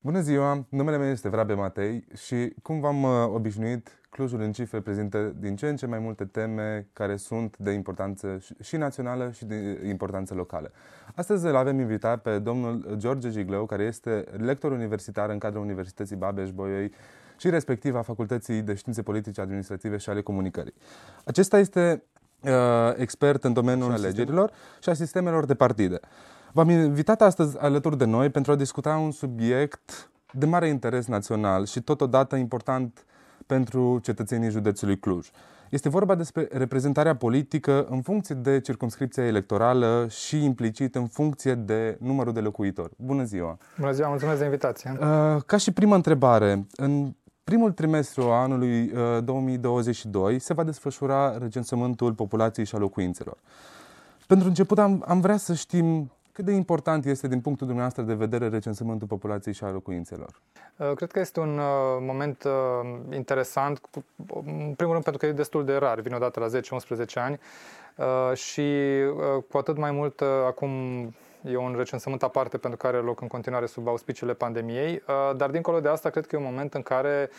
Bună ziua! Numele meu este Vrabe Matei și, cum v-am uh, obișnuit, Clujul în cifre prezintă din ce în ce mai multe teme care sunt de importanță și națională și de importanță locală. Astăzi îl avem invitat pe domnul George Gigleu, care este lector universitar în cadrul Universității Babeș-Bolyai și respectiv a Facultății de Științe Politice, Administrative și ale Comunicării. Acesta este uh, expert în domeniul alegerilor și a sistemelor de partide. V-am invitat astăzi alături de noi pentru a discuta un subiect de mare interes național și totodată important pentru cetățenii județului Cluj. Este vorba despre reprezentarea politică în funcție de circumscripția electorală și implicit în funcție de numărul de locuitori. Bună ziua! Bună ziua, mulțumesc de invitație! Uh, ca și prima întrebare, în primul trimestru a anului 2022 se va desfășura recensământul populației și a locuințelor. Pentru început am, am vrea să știm cât de important este din punctul dumneavoastră de vedere recensământul populației și a locuințelor? Uh, cred că este un uh, moment uh, interesant, în primul rând pentru că e destul de rar, vine odată la 10-11 ani și cu atât mai mult acum e un recensământ aparte pentru care are loc în continuare sub auspiciile pandemiei, dar dincolo de asta cred că e un moment în care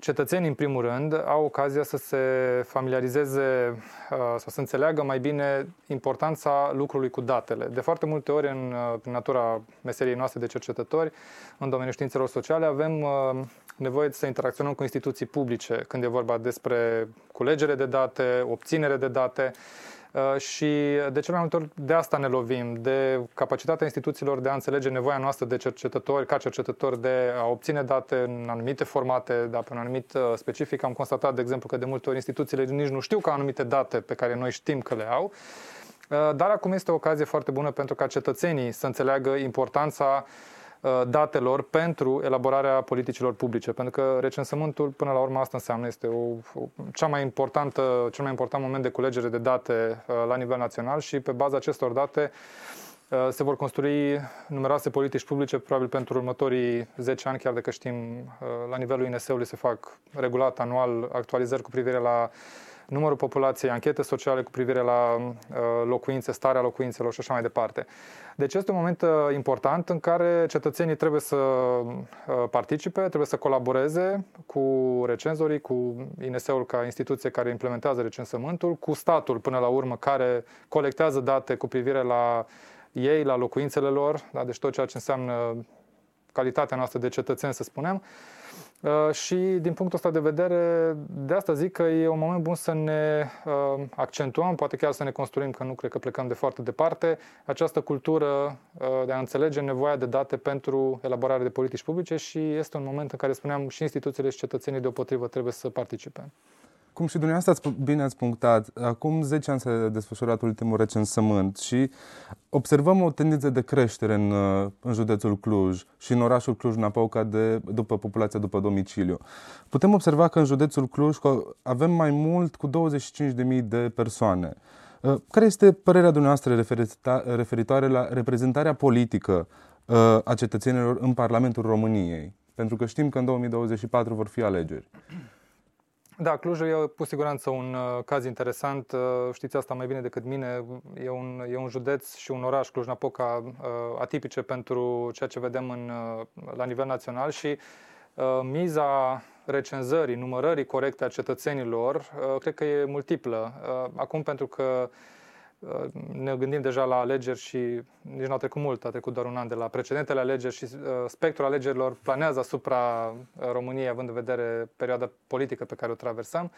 cetățenii, în primul rând, au ocazia să se familiarizeze uh, sau să înțeleagă mai bine importanța lucrului cu datele. De foarte multe ori, în, uh, în natura meseriei noastre de cercetători, în domeniul științelor sociale, avem uh, nevoie să interacționăm cu instituții publice când e vorba despre culegere de date, obținere de date. Uh, și de cele mai multe ori de asta ne lovim, de capacitatea instituțiilor de a înțelege nevoia noastră de cercetători, ca cercetători, de a obține date în anumite formate, dar pe un anumit uh, specific. Am constatat, de exemplu, că de multe ori instituțiile nici nu știu că anumite date pe care noi știm că le au. Uh, dar acum este o ocazie foarte bună pentru ca cetățenii să înțeleagă importanța Uh, datelor pentru elaborarea politicilor publice, pentru că recensământul, până la urmă, asta înseamnă, este o, o, cea mai importantă, cel mai important moment de culegere de date uh, la nivel național și pe baza acestor date uh, se vor construi numeroase politici publice, probabil pentru următorii 10 ani, chiar dacă știm, la nivelul INS-ului se fac regulat, anual, actualizări cu privire la numărul populației, anchete sociale cu privire la uh, locuințe, starea locuințelor și așa mai departe. Deci este un moment uh, important în care cetățenii trebuie să uh, participe, trebuie să colaboreze cu recenzorii, cu INS-ul ca instituție care implementează recensământul, cu statul până la urmă care colectează date cu privire la ei, la locuințele lor, da? deci tot ceea ce înseamnă calitatea noastră de cetățeni, să spunem, Uh, și din punctul ăsta de vedere, de asta zic că e un moment bun să ne uh, accentuăm, poate chiar să ne construim, că nu cred că plecăm de foarte departe, această cultură uh, de a înțelege nevoia de date pentru elaborarea de politici publice și este un moment în care, spuneam, și instituțiile și cetățenii deopotrivă trebuie să participe. Cum și dumneavoastră ați, bine ați punctat, acum 10 ani s-a desfășurat ultimul recensământ și observăm o tendință de creștere în, în județul Cluj și în orașul Cluj-Napoca de, după populația după domiciliu. Putem observa că în județul Cluj avem mai mult cu 25.000 de persoane. Care este părerea dumneavoastră referitoare la reprezentarea politică a cetățenilor în Parlamentul României? Pentru că știm că în 2024 vor fi alegeri. Da, Clujul e cu siguranță un uh, caz interesant. Uh, știți asta mai bine decât mine. E un, e un județ și un oraș, Cluj-Napoca, uh, atipice pentru ceea ce vedem în, uh, la nivel național și uh, miza recenzării, numărării corecte a cetățenilor, uh, cred că e multiplă. Uh, acum, pentru că uh, Uh, ne gândim deja la alegeri și nici nu a trecut mult, a trecut doar un an de la precedentele alegeri și uh, spectrul alegerilor planează asupra uh, României, având în vedere perioada politică pe care o traversăm.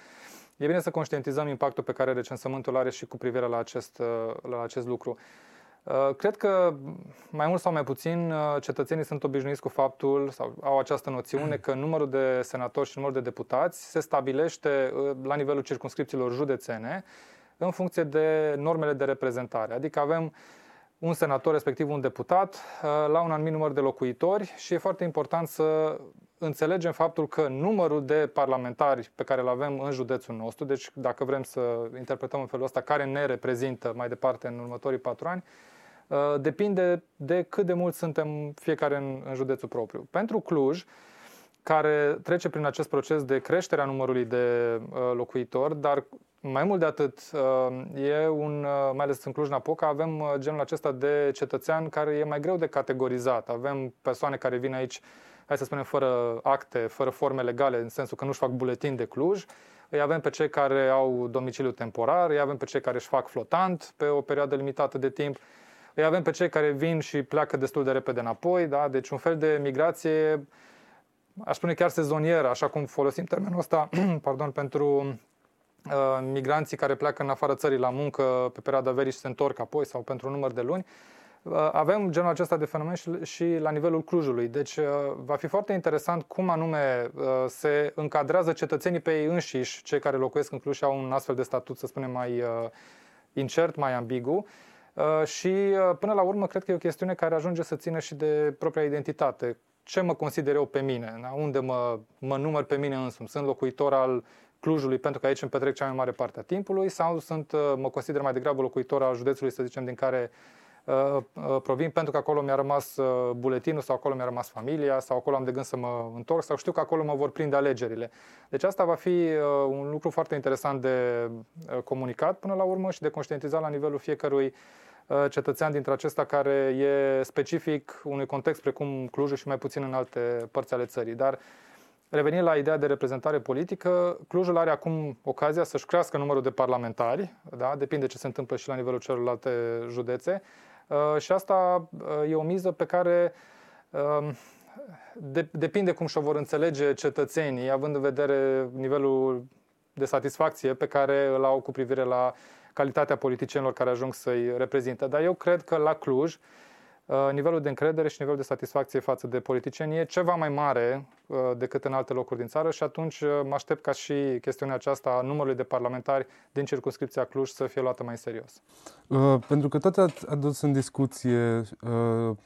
E bine să conștientizăm impactul pe care recensământul are și cu privire la acest, la acest lucru. Cred că mai mult sau mai puțin cetățenii sunt obișnuiți cu faptul sau au această noțiune că numărul de senatori și numărul de deputați se stabilește la nivelul circunscripțiilor județene în funcție de normele de reprezentare. Adică avem un senator, respectiv un deputat, uh, la un anumit număr de locuitori și e foarte important să înțelegem faptul că numărul de parlamentari pe care îl avem în județul nostru, deci dacă vrem să interpretăm în felul ăsta care ne reprezintă mai departe în următorii patru ani, uh, depinde de cât de mult suntem fiecare în, în județul propriu. Pentru Cluj, care trece prin acest proces de creștere a numărului de uh, locuitori, dar mai mult de atât, uh, e un, uh, mai ales în Cluj-Napoca, avem uh, genul acesta de cetățean care e mai greu de categorizat. Avem persoane care vin aici, hai să spunem, fără acte, fără forme legale, în sensul că nu-și fac buletin de Cluj. Îi avem pe cei care au domiciliu temporar, îi avem pe cei care își fac flotant pe o perioadă limitată de timp, îi avem pe cei care vin și pleacă destul de repede înapoi, da? deci un fel de migrație, aș spune chiar sezonieră, așa cum folosim termenul ăsta, pardon, pentru Uh, migranții care pleacă în afara țării la muncă pe perioada verii și se întorc apoi sau pentru un număr de luni. Uh, avem genul acesta de fenomen și, și la nivelul Clujului. Deci uh, va fi foarte interesant cum anume se încadrează cetățenii pe ei înșiși, cei care locuiesc în Cluj și au un astfel de statut, să spunem, mai incert, mai ambigu. Și până la urmă cred că e o chestiune care ajunge să țină și de propria identitate. Ce mă consider eu pe mine? Da? Unde mă, mă număr pe mine însumi? Sunt locuitor al Clujului pentru că aici îmi petrec cea mai mare parte a timpului sau sunt, uh, mă consider mai degrabă locuitor al județului, să zicem, din care uh, uh, provin pentru că acolo mi-a rămas uh, buletinul sau acolo mi-a rămas familia sau acolo am de gând să mă întorc sau știu că acolo mă vor prinde alegerile. Deci asta va fi uh, un lucru foarte interesant de uh, comunicat până la urmă și de conștientizat la nivelul fiecărui uh, cetățean dintre acesta care e specific unui context precum Clujul și mai puțin în alte părți ale țării. Dar Revenind la ideea de reprezentare politică, Clujul are acum ocazia să-și crească numărul de parlamentari, da? depinde ce se întâmplă și la nivelul celorlalte județe, uh, și asta uh, e o miză pe care um, de, depinde cum și-o vor înțelege cetățenii, având în vedere nivelul de satisfacție pe care îl au cu privire la calitatea politicienilor care ajung să-i reprezintă. Dar eu cred că la Cluj, Uh, nivelul de încredere și nivelul de satisfacție față de politicieni e ceva mai mare uh, decât în alte locuri din țară și atunci uh, mă aștept ca și chestiunea aceasta a numărului de parlamentari din circunscripția Cluj să fie luată mai serios. Uh, pentru că tot ați adus în discuție uh,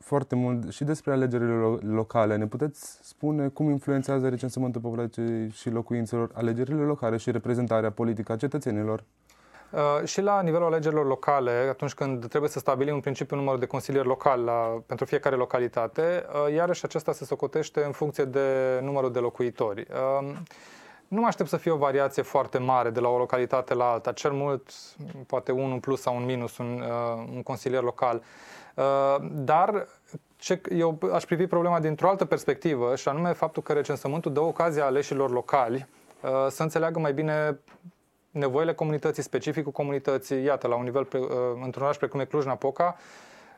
foarte mult și despre alegerile locale. Ne puteți spune cum influențează recensământul populației și locuințelor alegerile locale și reprezentarea politică a cetățenilor? Uh, și la nivelul alegerilor locale, atunci când trebuie să stabilim în principiu numărul de consilieri local la, pentru fiecare localitate, uh, iarăși acesta se socotește în funcție de numărul de locuitori. Uh, nu mă aștept să fie o variație foarte mare de la o localitate la alta, cel mult poate un plus sau un minus un, un consilier local. Dar ce, eu aș privi problema dintr-o altă perspectivă și anume faptul că recensământul dă ocazia aleșilor locali să înțeleagă mai bine nevoile comunității, specificul comunității, iată, la un nivel, uh, într-un oraș precum e Cluj-Napoca,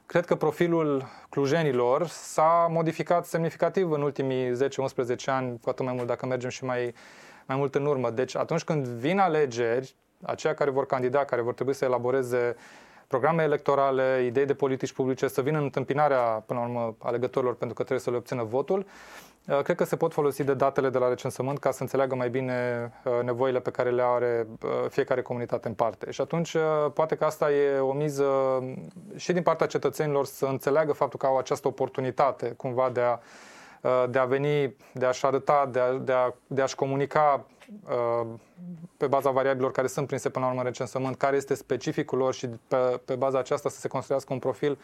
cred că profilul clujenilor s-a modificat semnificativ în ultimii 10-11 ani, cu atât mai mult dacă mergem și mai, mai mult în urmă. Deci atunci când vin alegeri, aceia care vor candida, care vor trebui să elaboreze programe electorale, idei de politici publice, să vină în întâmpinarea, până la urmă, alegătorilor pentru că trebuie să le obțină votul, Uh, cred că se pot folosi de datele de la recensământ ca să înțeleagă mai bine uh, nevoile pe care le are uh, fiecare comunitate în parte. Și atunci poate că asta e o miză și din partea cetățenilor să înțeleagă faptul că au această oportunitate cumva de a, de a veni, de a-și arăta, de, a, de, a, de a-și comunica pe baza variabilor care sunt prinse până la urmă în recensământ, care este specificul lor și pe, pe baza aceasta să se construiască un profil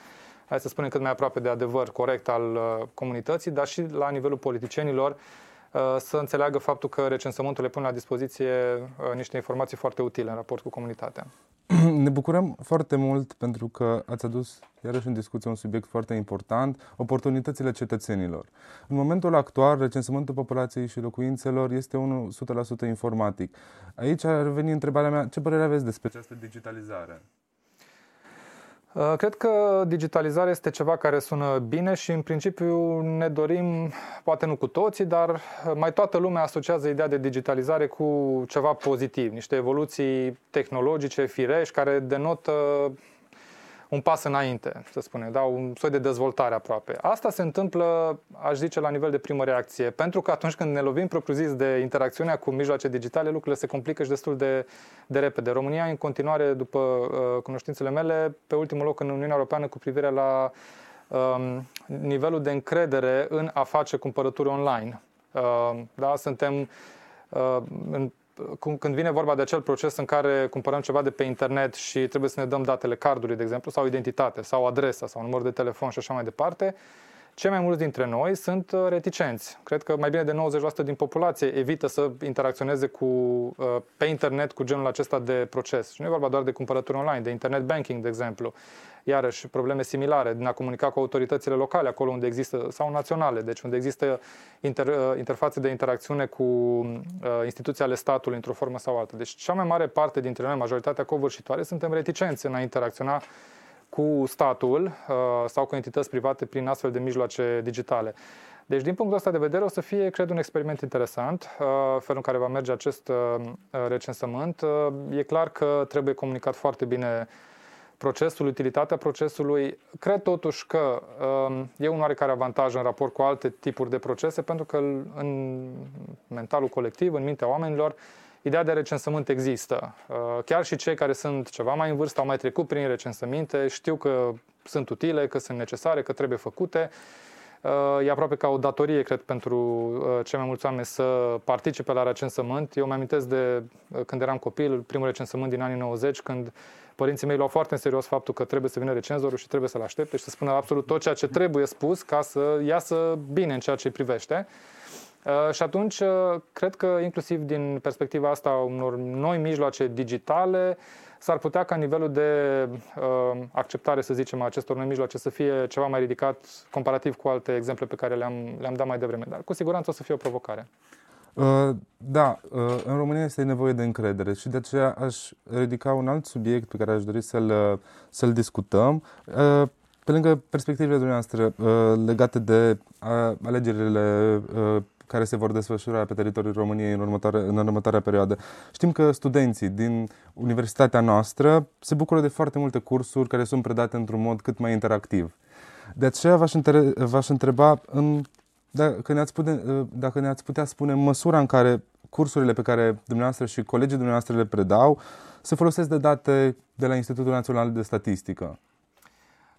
hai să spunem, cât mai aproape de adevăr corect al uh, comunității, dar și la nivelul politicienilor uh, să înțeleagă faptul că recensământul le pune la dispoziție uh, niște informații foarte utile în raport cu comunitatea. Ne bucurăm foarte mult pentru că ați adus iarăși în discuție un subiect foarte important, oportunitățile cetățenilor. În momentul actual, recensământul populației și locuințelor este unul 100% informatic. Aici ar veni întrebarea mea, ce părere aveți despre această digitalizare? Uh, cred că digitalizarea este ceva care sună bine și în principiu ne dorim, poate nu cu toții, dar mai toată lumea asociază ideea de digitalizare cu ceva pozitiv, niște evoluții tehnologice, firești, care denotă un pas înainte, să spunem, da? un soi de dezvoltare aproape. Asta se întâmplă, aș zice, la nivel de primă reacție, pentru că atunci când ne lovim propriu-zis de interacțiunea cu mijloace digitale, lucrurile se complică și destul de, de repede. România, în continuare, după uh, cunoștințele mele, pe ultimul loc în Uniunea Europeană cu privire la um, nivelul de încredere în a face cumpărături online. Uh, da? Suntem uh, în când vine vorba de acel proces în care cumpărăm ceva de pe internet și trebuie să ne dăm datele cardului, de exemplu, sau identitate, sau adresa, sau număr de telefon și așa mai departe, cei mai mulți dintre noi sunt uh, reticenți. Cred că mai bine de 90% din populație evită să interacționeze cu, uh, pe internet cu genul acesta de proces. Și nu e vorba doar de cumpărături online, de internet banking, de exemplu. Iarăși, probleme similare din a comunica cu autoritățile locale, acolo unde există, sau naționale, deci unde există inter, uh, interfațe de interacțiune cu uh, instituții ale statului într-o formă sau alta. Deci cea mai mare parte dintre noi, majoritatea covârșitoare, suntem reticenți în a interacționa cu statul uh, sau cu entități private prin astfel de mijloace digitale. Deci, din punctul ăsta de vedere, o să fie, cred, un experiment interesant, uh, felul în care va merge acest uh, recensământ. E clar că trebuie comunicat foarte bine procesul, utilitatea procesului. Cred totuși că e un oarecare avantaj în raport cu alte tipuri de procese, pentru că în mentalul colectiv, în mintea oamenilor, ideea de recensământ există. Uh, chiar și cei care sunt ceva mai în vârstă au mai trecut prin recensăminte, știu că sunt utile, că sunt necesare, că trebuie făcute. Uh, e aproape ca o datorie, cred, pentru uh, cei mai mulți oameni să participe la recensământ. Eu mă amintesc de când eram copil, primul recensământ din anii 90, când părinții mei luau foarte în serios faptul că trebuie să vină recenzorul și trebuie să-l aștepte și să spună absolut tot ceea ce trebuie spus ca să iasă bine în ceea ce îi privește. Uh, și atunci, uh, cred că inclusiv din perspectiva asta unor noi mijloace digitale, s-ar putea ca nivelul de uh, acceptare, să zicem, a acestor noi mijloace să fie ceva mai ridicat comparativ cu alte exemple pe care le-am, le-am dat mai devreme. Dar cu siguranță o să fie o provocare. Uh, da, uh, în România este nevoie de încredere și de aceea aș ridica un alt subiect pe care aș dori să-l, să-l discutăm. Uh, pe lângă perspectivele dumneavoastră uh, legate de uh, alegerile uh, care se vor desfășura pe teritoriul României în, următoare, în următoarea perioadă. Știm că studenții din universitatea noastră se bucură de foarte multe cursuri care sunt predate într-un mod cât mai interactiv. De aceea v-aș, între, v-aș întreba în, dacă, ne-ați putea, dacă ne-ați putea spune măsura în care cursurile pe care dumneavoastră și colegii dumneavoastră le predau se folosesc de date de la Institutul Național de Statistică.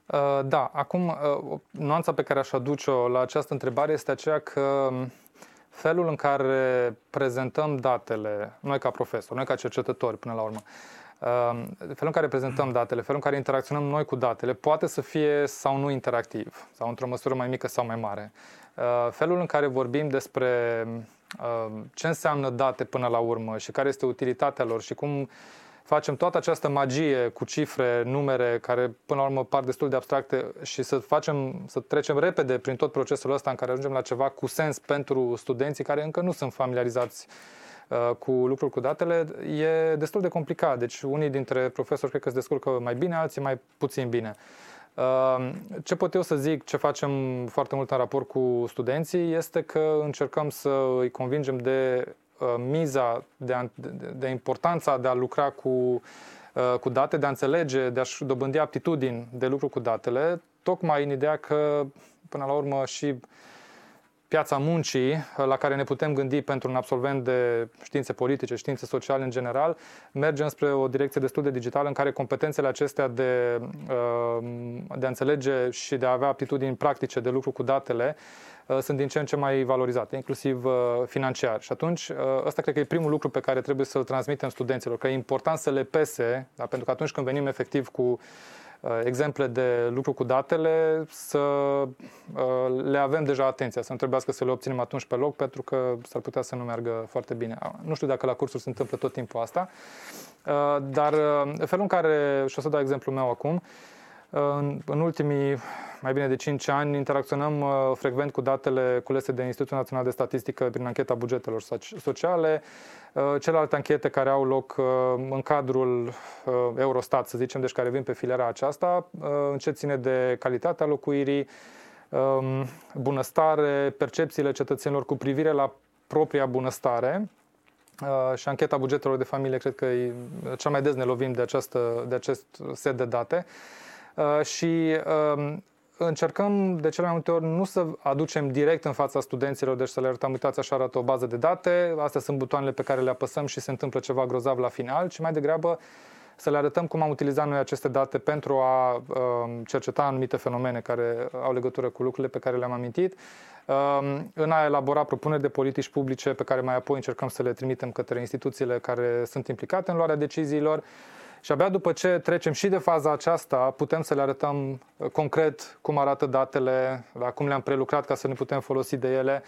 Uh, da, acum uh, nuanța pe care aș aduce-o la această întrebare este aceea că felul în care prezentăm datele, noi ca profesori, noi ca cercetători până la urmă, um, felul în care prezentăm datele, felul în care interacționăm noi cu datele, poate să fie sau nu interactiv, sau într-o măsură mai mică sau mai mare. Uh, felul în care vorbim despre um, ce înseamnă date până la urmă și care este utilitatea lor și cum facem toată această magie cu cifre, numere, care până la urmă par destul de abstracte și să facem, să trecem repede prin tot procesul ăsta în care ajungem la ceva cu sens pentru studenții care încă nu sunt familiarizați uh, cu lucruri cu datele, e destul de complicat. Deci unii dintre profesori cred că se descurcă mai bine, alții mai puțin bine. Uh, ce pot eu să zic, ce facem foarte mult în raport cu studenții, este că încercăm să îi convingem de Uh, miza, de, a, de, de importanța de a lucra cu, uh, cu date, de a înțelege, de a-și dobândi aptitudini de lucru cu datele, tocmai în ideea că, până la urmă, și piața muncii uh, la care ne putem gândi pentru un absolvent de științe politice, științe sociale în general, merge spre o direcție destul de digitală în care competențele acestea de, de a înțelege și de a avea aptitudini practice de lucru cu datele Uh, sunt din ce în ce mai valorizate, inclusiv uh, financiar. Și atunci, uh, ăsta cred că e primul lucru pe care trebuie să-l transmitem studenților, că e important să le pese, da? pentru că atunci când venim efectiv cu exemple de lucru cu datele, să le avem deja atenția, să nu trebuiască să le obținem atunci pe loc, pentru că s-ar putea să nu meargă foarte bine. Nu știu dacă la cursuri se întâmplă tot timpul asta, dar felul în care, și o să dau exemplul meu acum, în, în ultimii mai bine de 5 ani interacționăm uh, frecvent cu datele culese de Institutul Național de Statistică prin ancheta bugetelor sociale, uh, celelalte anchete care au loc uh, în cadrul Eurostat, să zicem, deci care vin pe filiera aceasta, în ce ține de calitatea locuirii, um, bunăstare, percepțiile cetățenilor cu privire la propria bunăstare, și ancheta bugetelor de familie cred că e cel mai des ne lovim de, această, de acest set de date. Uh, și um, încercăm de cele mai multe ori nu să aducem direct în fața studenților, deci să le arătăm, uitați, așa arată o bază de date, astea sunt butoanele pe care le apăsăm și se întâmplă ceva grozav la final, ci mai degrabă să le arătăm cum am utilizat noi aceste date pentru a um, cerceta anumite fenomene care au legătură cu lucrurile pe care le-am amintit, um, în a elabora propuneri de politici publice pe care mai apoi încercăm să le trimitem către instituțiile care sunt implicate în luarea deciziilor Și abia după ce trecem și de faza aceasta, putem să le arătăm uh, concret cum arată datele, la cum le-am prelucrat ca să ne putem folosi de ele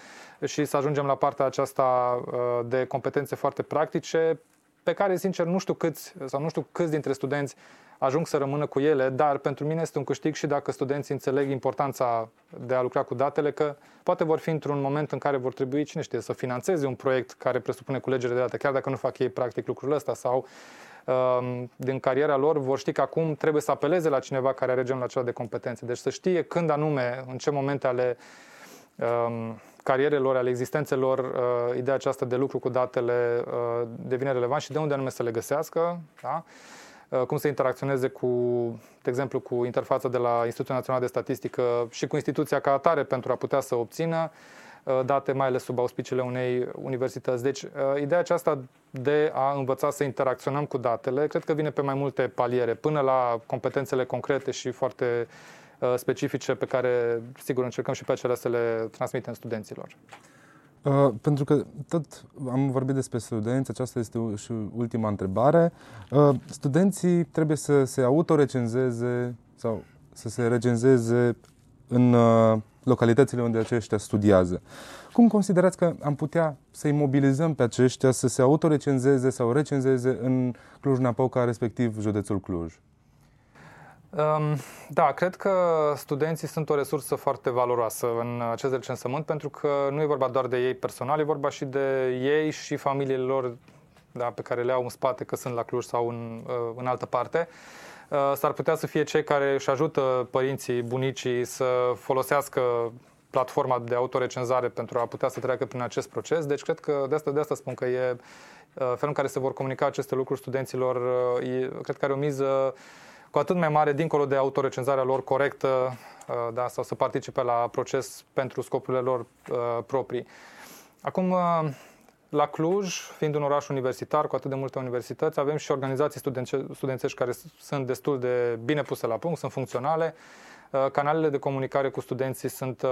și să ajungem la partea aceasta uh, de competențe foarte practice, pe care, sincer, nu știu câți sau nu știu câți dintre studenți ajung să rămână cu ele, dar pentru mine este un câștig și dacă studenții înțeleg importanța de a lucra cu datele, că poate vor fi într-un moment în care vor trebui, cine știe, să financeze un proiect care presupune culegere de date, chiar dacă nu fac ei practic lucrul ăsta sau um, din cariera lor vor ști că acum trebuie să apeleze la cineva care are genul acela de competențe. Deci să știe când anume, în ce momente ale um, carierelor, ale existențelor, uh, ideea aceasta de lucru cu datele uh, devine relevant și de unde anume să le găsească. Da? Uh, cum să interacționeze cu, de exemplu, cu interfața de la Institutul Național de Statistică și cu instituția ca atare pentru a putea să obțină uh, date, mai ales sub auspiciile unei universități. Deci, uh, ideea aceasta de a învăța să interacționăm cu datele, cred că vine pe mai multe paliere, până la competențele concrete și foarte specifice pe care, sigur, încercăm și pe acelea să le transmitem studenților. Uh, pentru că tot am vorbit despre studenți, aceasta este și ultima întrebare. Uh, studenții trebuie să se autorecenzeze sau să se recenzeze în uh, localitățile unde aceștia studiază. Cum considerați că am putea să-i mobilizăm pe aceștia să se autorecenzeze sau recenzeze în Cluj-Napoca, respectiv județul Cluj? Da, cred că studenții sunt o resursă foarte valoroasă în acest recensământ pentru că nu e vorba doar de ei personal, e vorba și de ei și familiile lor da, pe care le au în spate, că sunt la Cluj sau în, uh, în altă parte. Uh, s-ar putea să fie cei care își ajută părinții, bunicii să folosească platforma de autorecenzare pentru a putea să treacă prin acest proces. Deci cred că de asta, de asta spun că e uh, felul în care se vor comunica aceste lucruri studenților, e, cred că are o miză cu atât mai mare, dincolo de autorecenzarea lor corectă, uh, da, sau să participe la proces pentru scopurile lor uh, proprii. Acum, uh, la Cluj, fiind un oraș universitar cu atât de multe universități, avem și organizații studențe- studențești care sunt destul de bine puse la punct, sunt funcționale. Canalele de comunicare cu studenții sunt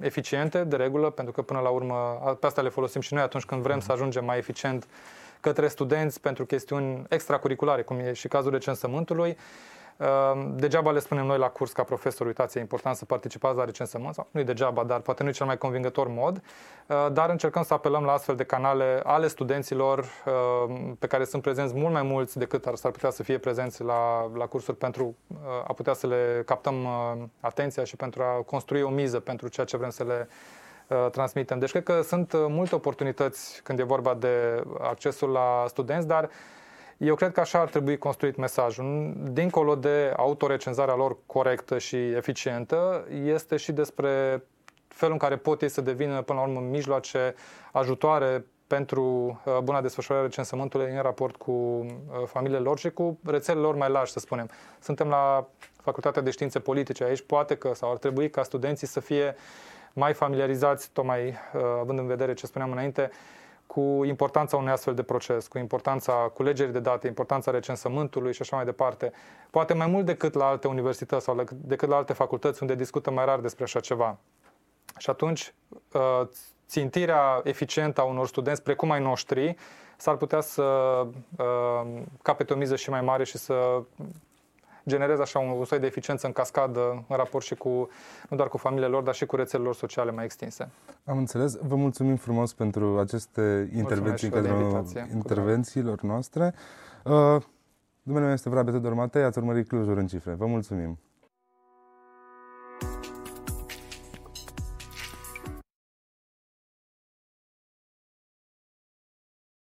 eficiente, de regulă, pentru că până la urmă pe asta le folosim și noi atunci când vrem să ajungem mai eficient către studenți pentru chestiuni extracurriculare, cum e și cazul recensământului. Ehm, degeaba le spunem noi la curs ca profesor, uitați, e important să participați la recensământ, sau nu e degeaba, dar poate nu e cel mai convingător mod, ehm, dar încercăm să apelăm la astfel de canale ale studenților ehm, pe care sunt prezenți mult mai mulți decât ar s-ar putea să fie prezenți la, la cursuri pentru a putea să le captăm atenția și pentru a construi o miză pentru ceea ce vrem să le Uh, transmitem. Deci cred că sunt uh, multe oportunități când e vorba de accesul la studenți, dar eu cred că așa ar trebui construit mesajul. Dincolo de autorecenzarea lor corectă și eficientă, este și despre felul în care pot ei să devină, până la urmă, mijloace, ajutoare pentru uh, buna desfășurare a recensământului în raport cu familiile lor și cu rețelele lor mai largi, să spunem. Suntem la Facultatea de Științe Politice aici, poate că sau ar trebui ca studenții să fie mai familiarizați, tocmai uh, având în vedere ce spuneam înainte, cu importanța unui astfel de proces, cu importanța culegerii de date, importanța recensământului și așa mai departe. Poate mai mult decât la alte universități sau decât la alte facultăți unde discută mai rar despre așa ceva. Și atunci, uh, țintirea eficientă a unor studenți precum ai noștri s-ar putea să uh, capete o miză și mai mare și să genereze așa un, un soi de eficiență în cascadă în raport și cu, nu doar cu familiile lor, dar și cu rețelele lor sociale mai extinse. Am înțeles. Vă mulțumim frumos pentru aceste intervenții în cadrul intervențiilor noastre. Uh, numele meu este Vrabe Tudor Matei, ați urmărit Clujul în cifre. Vă mulțumim!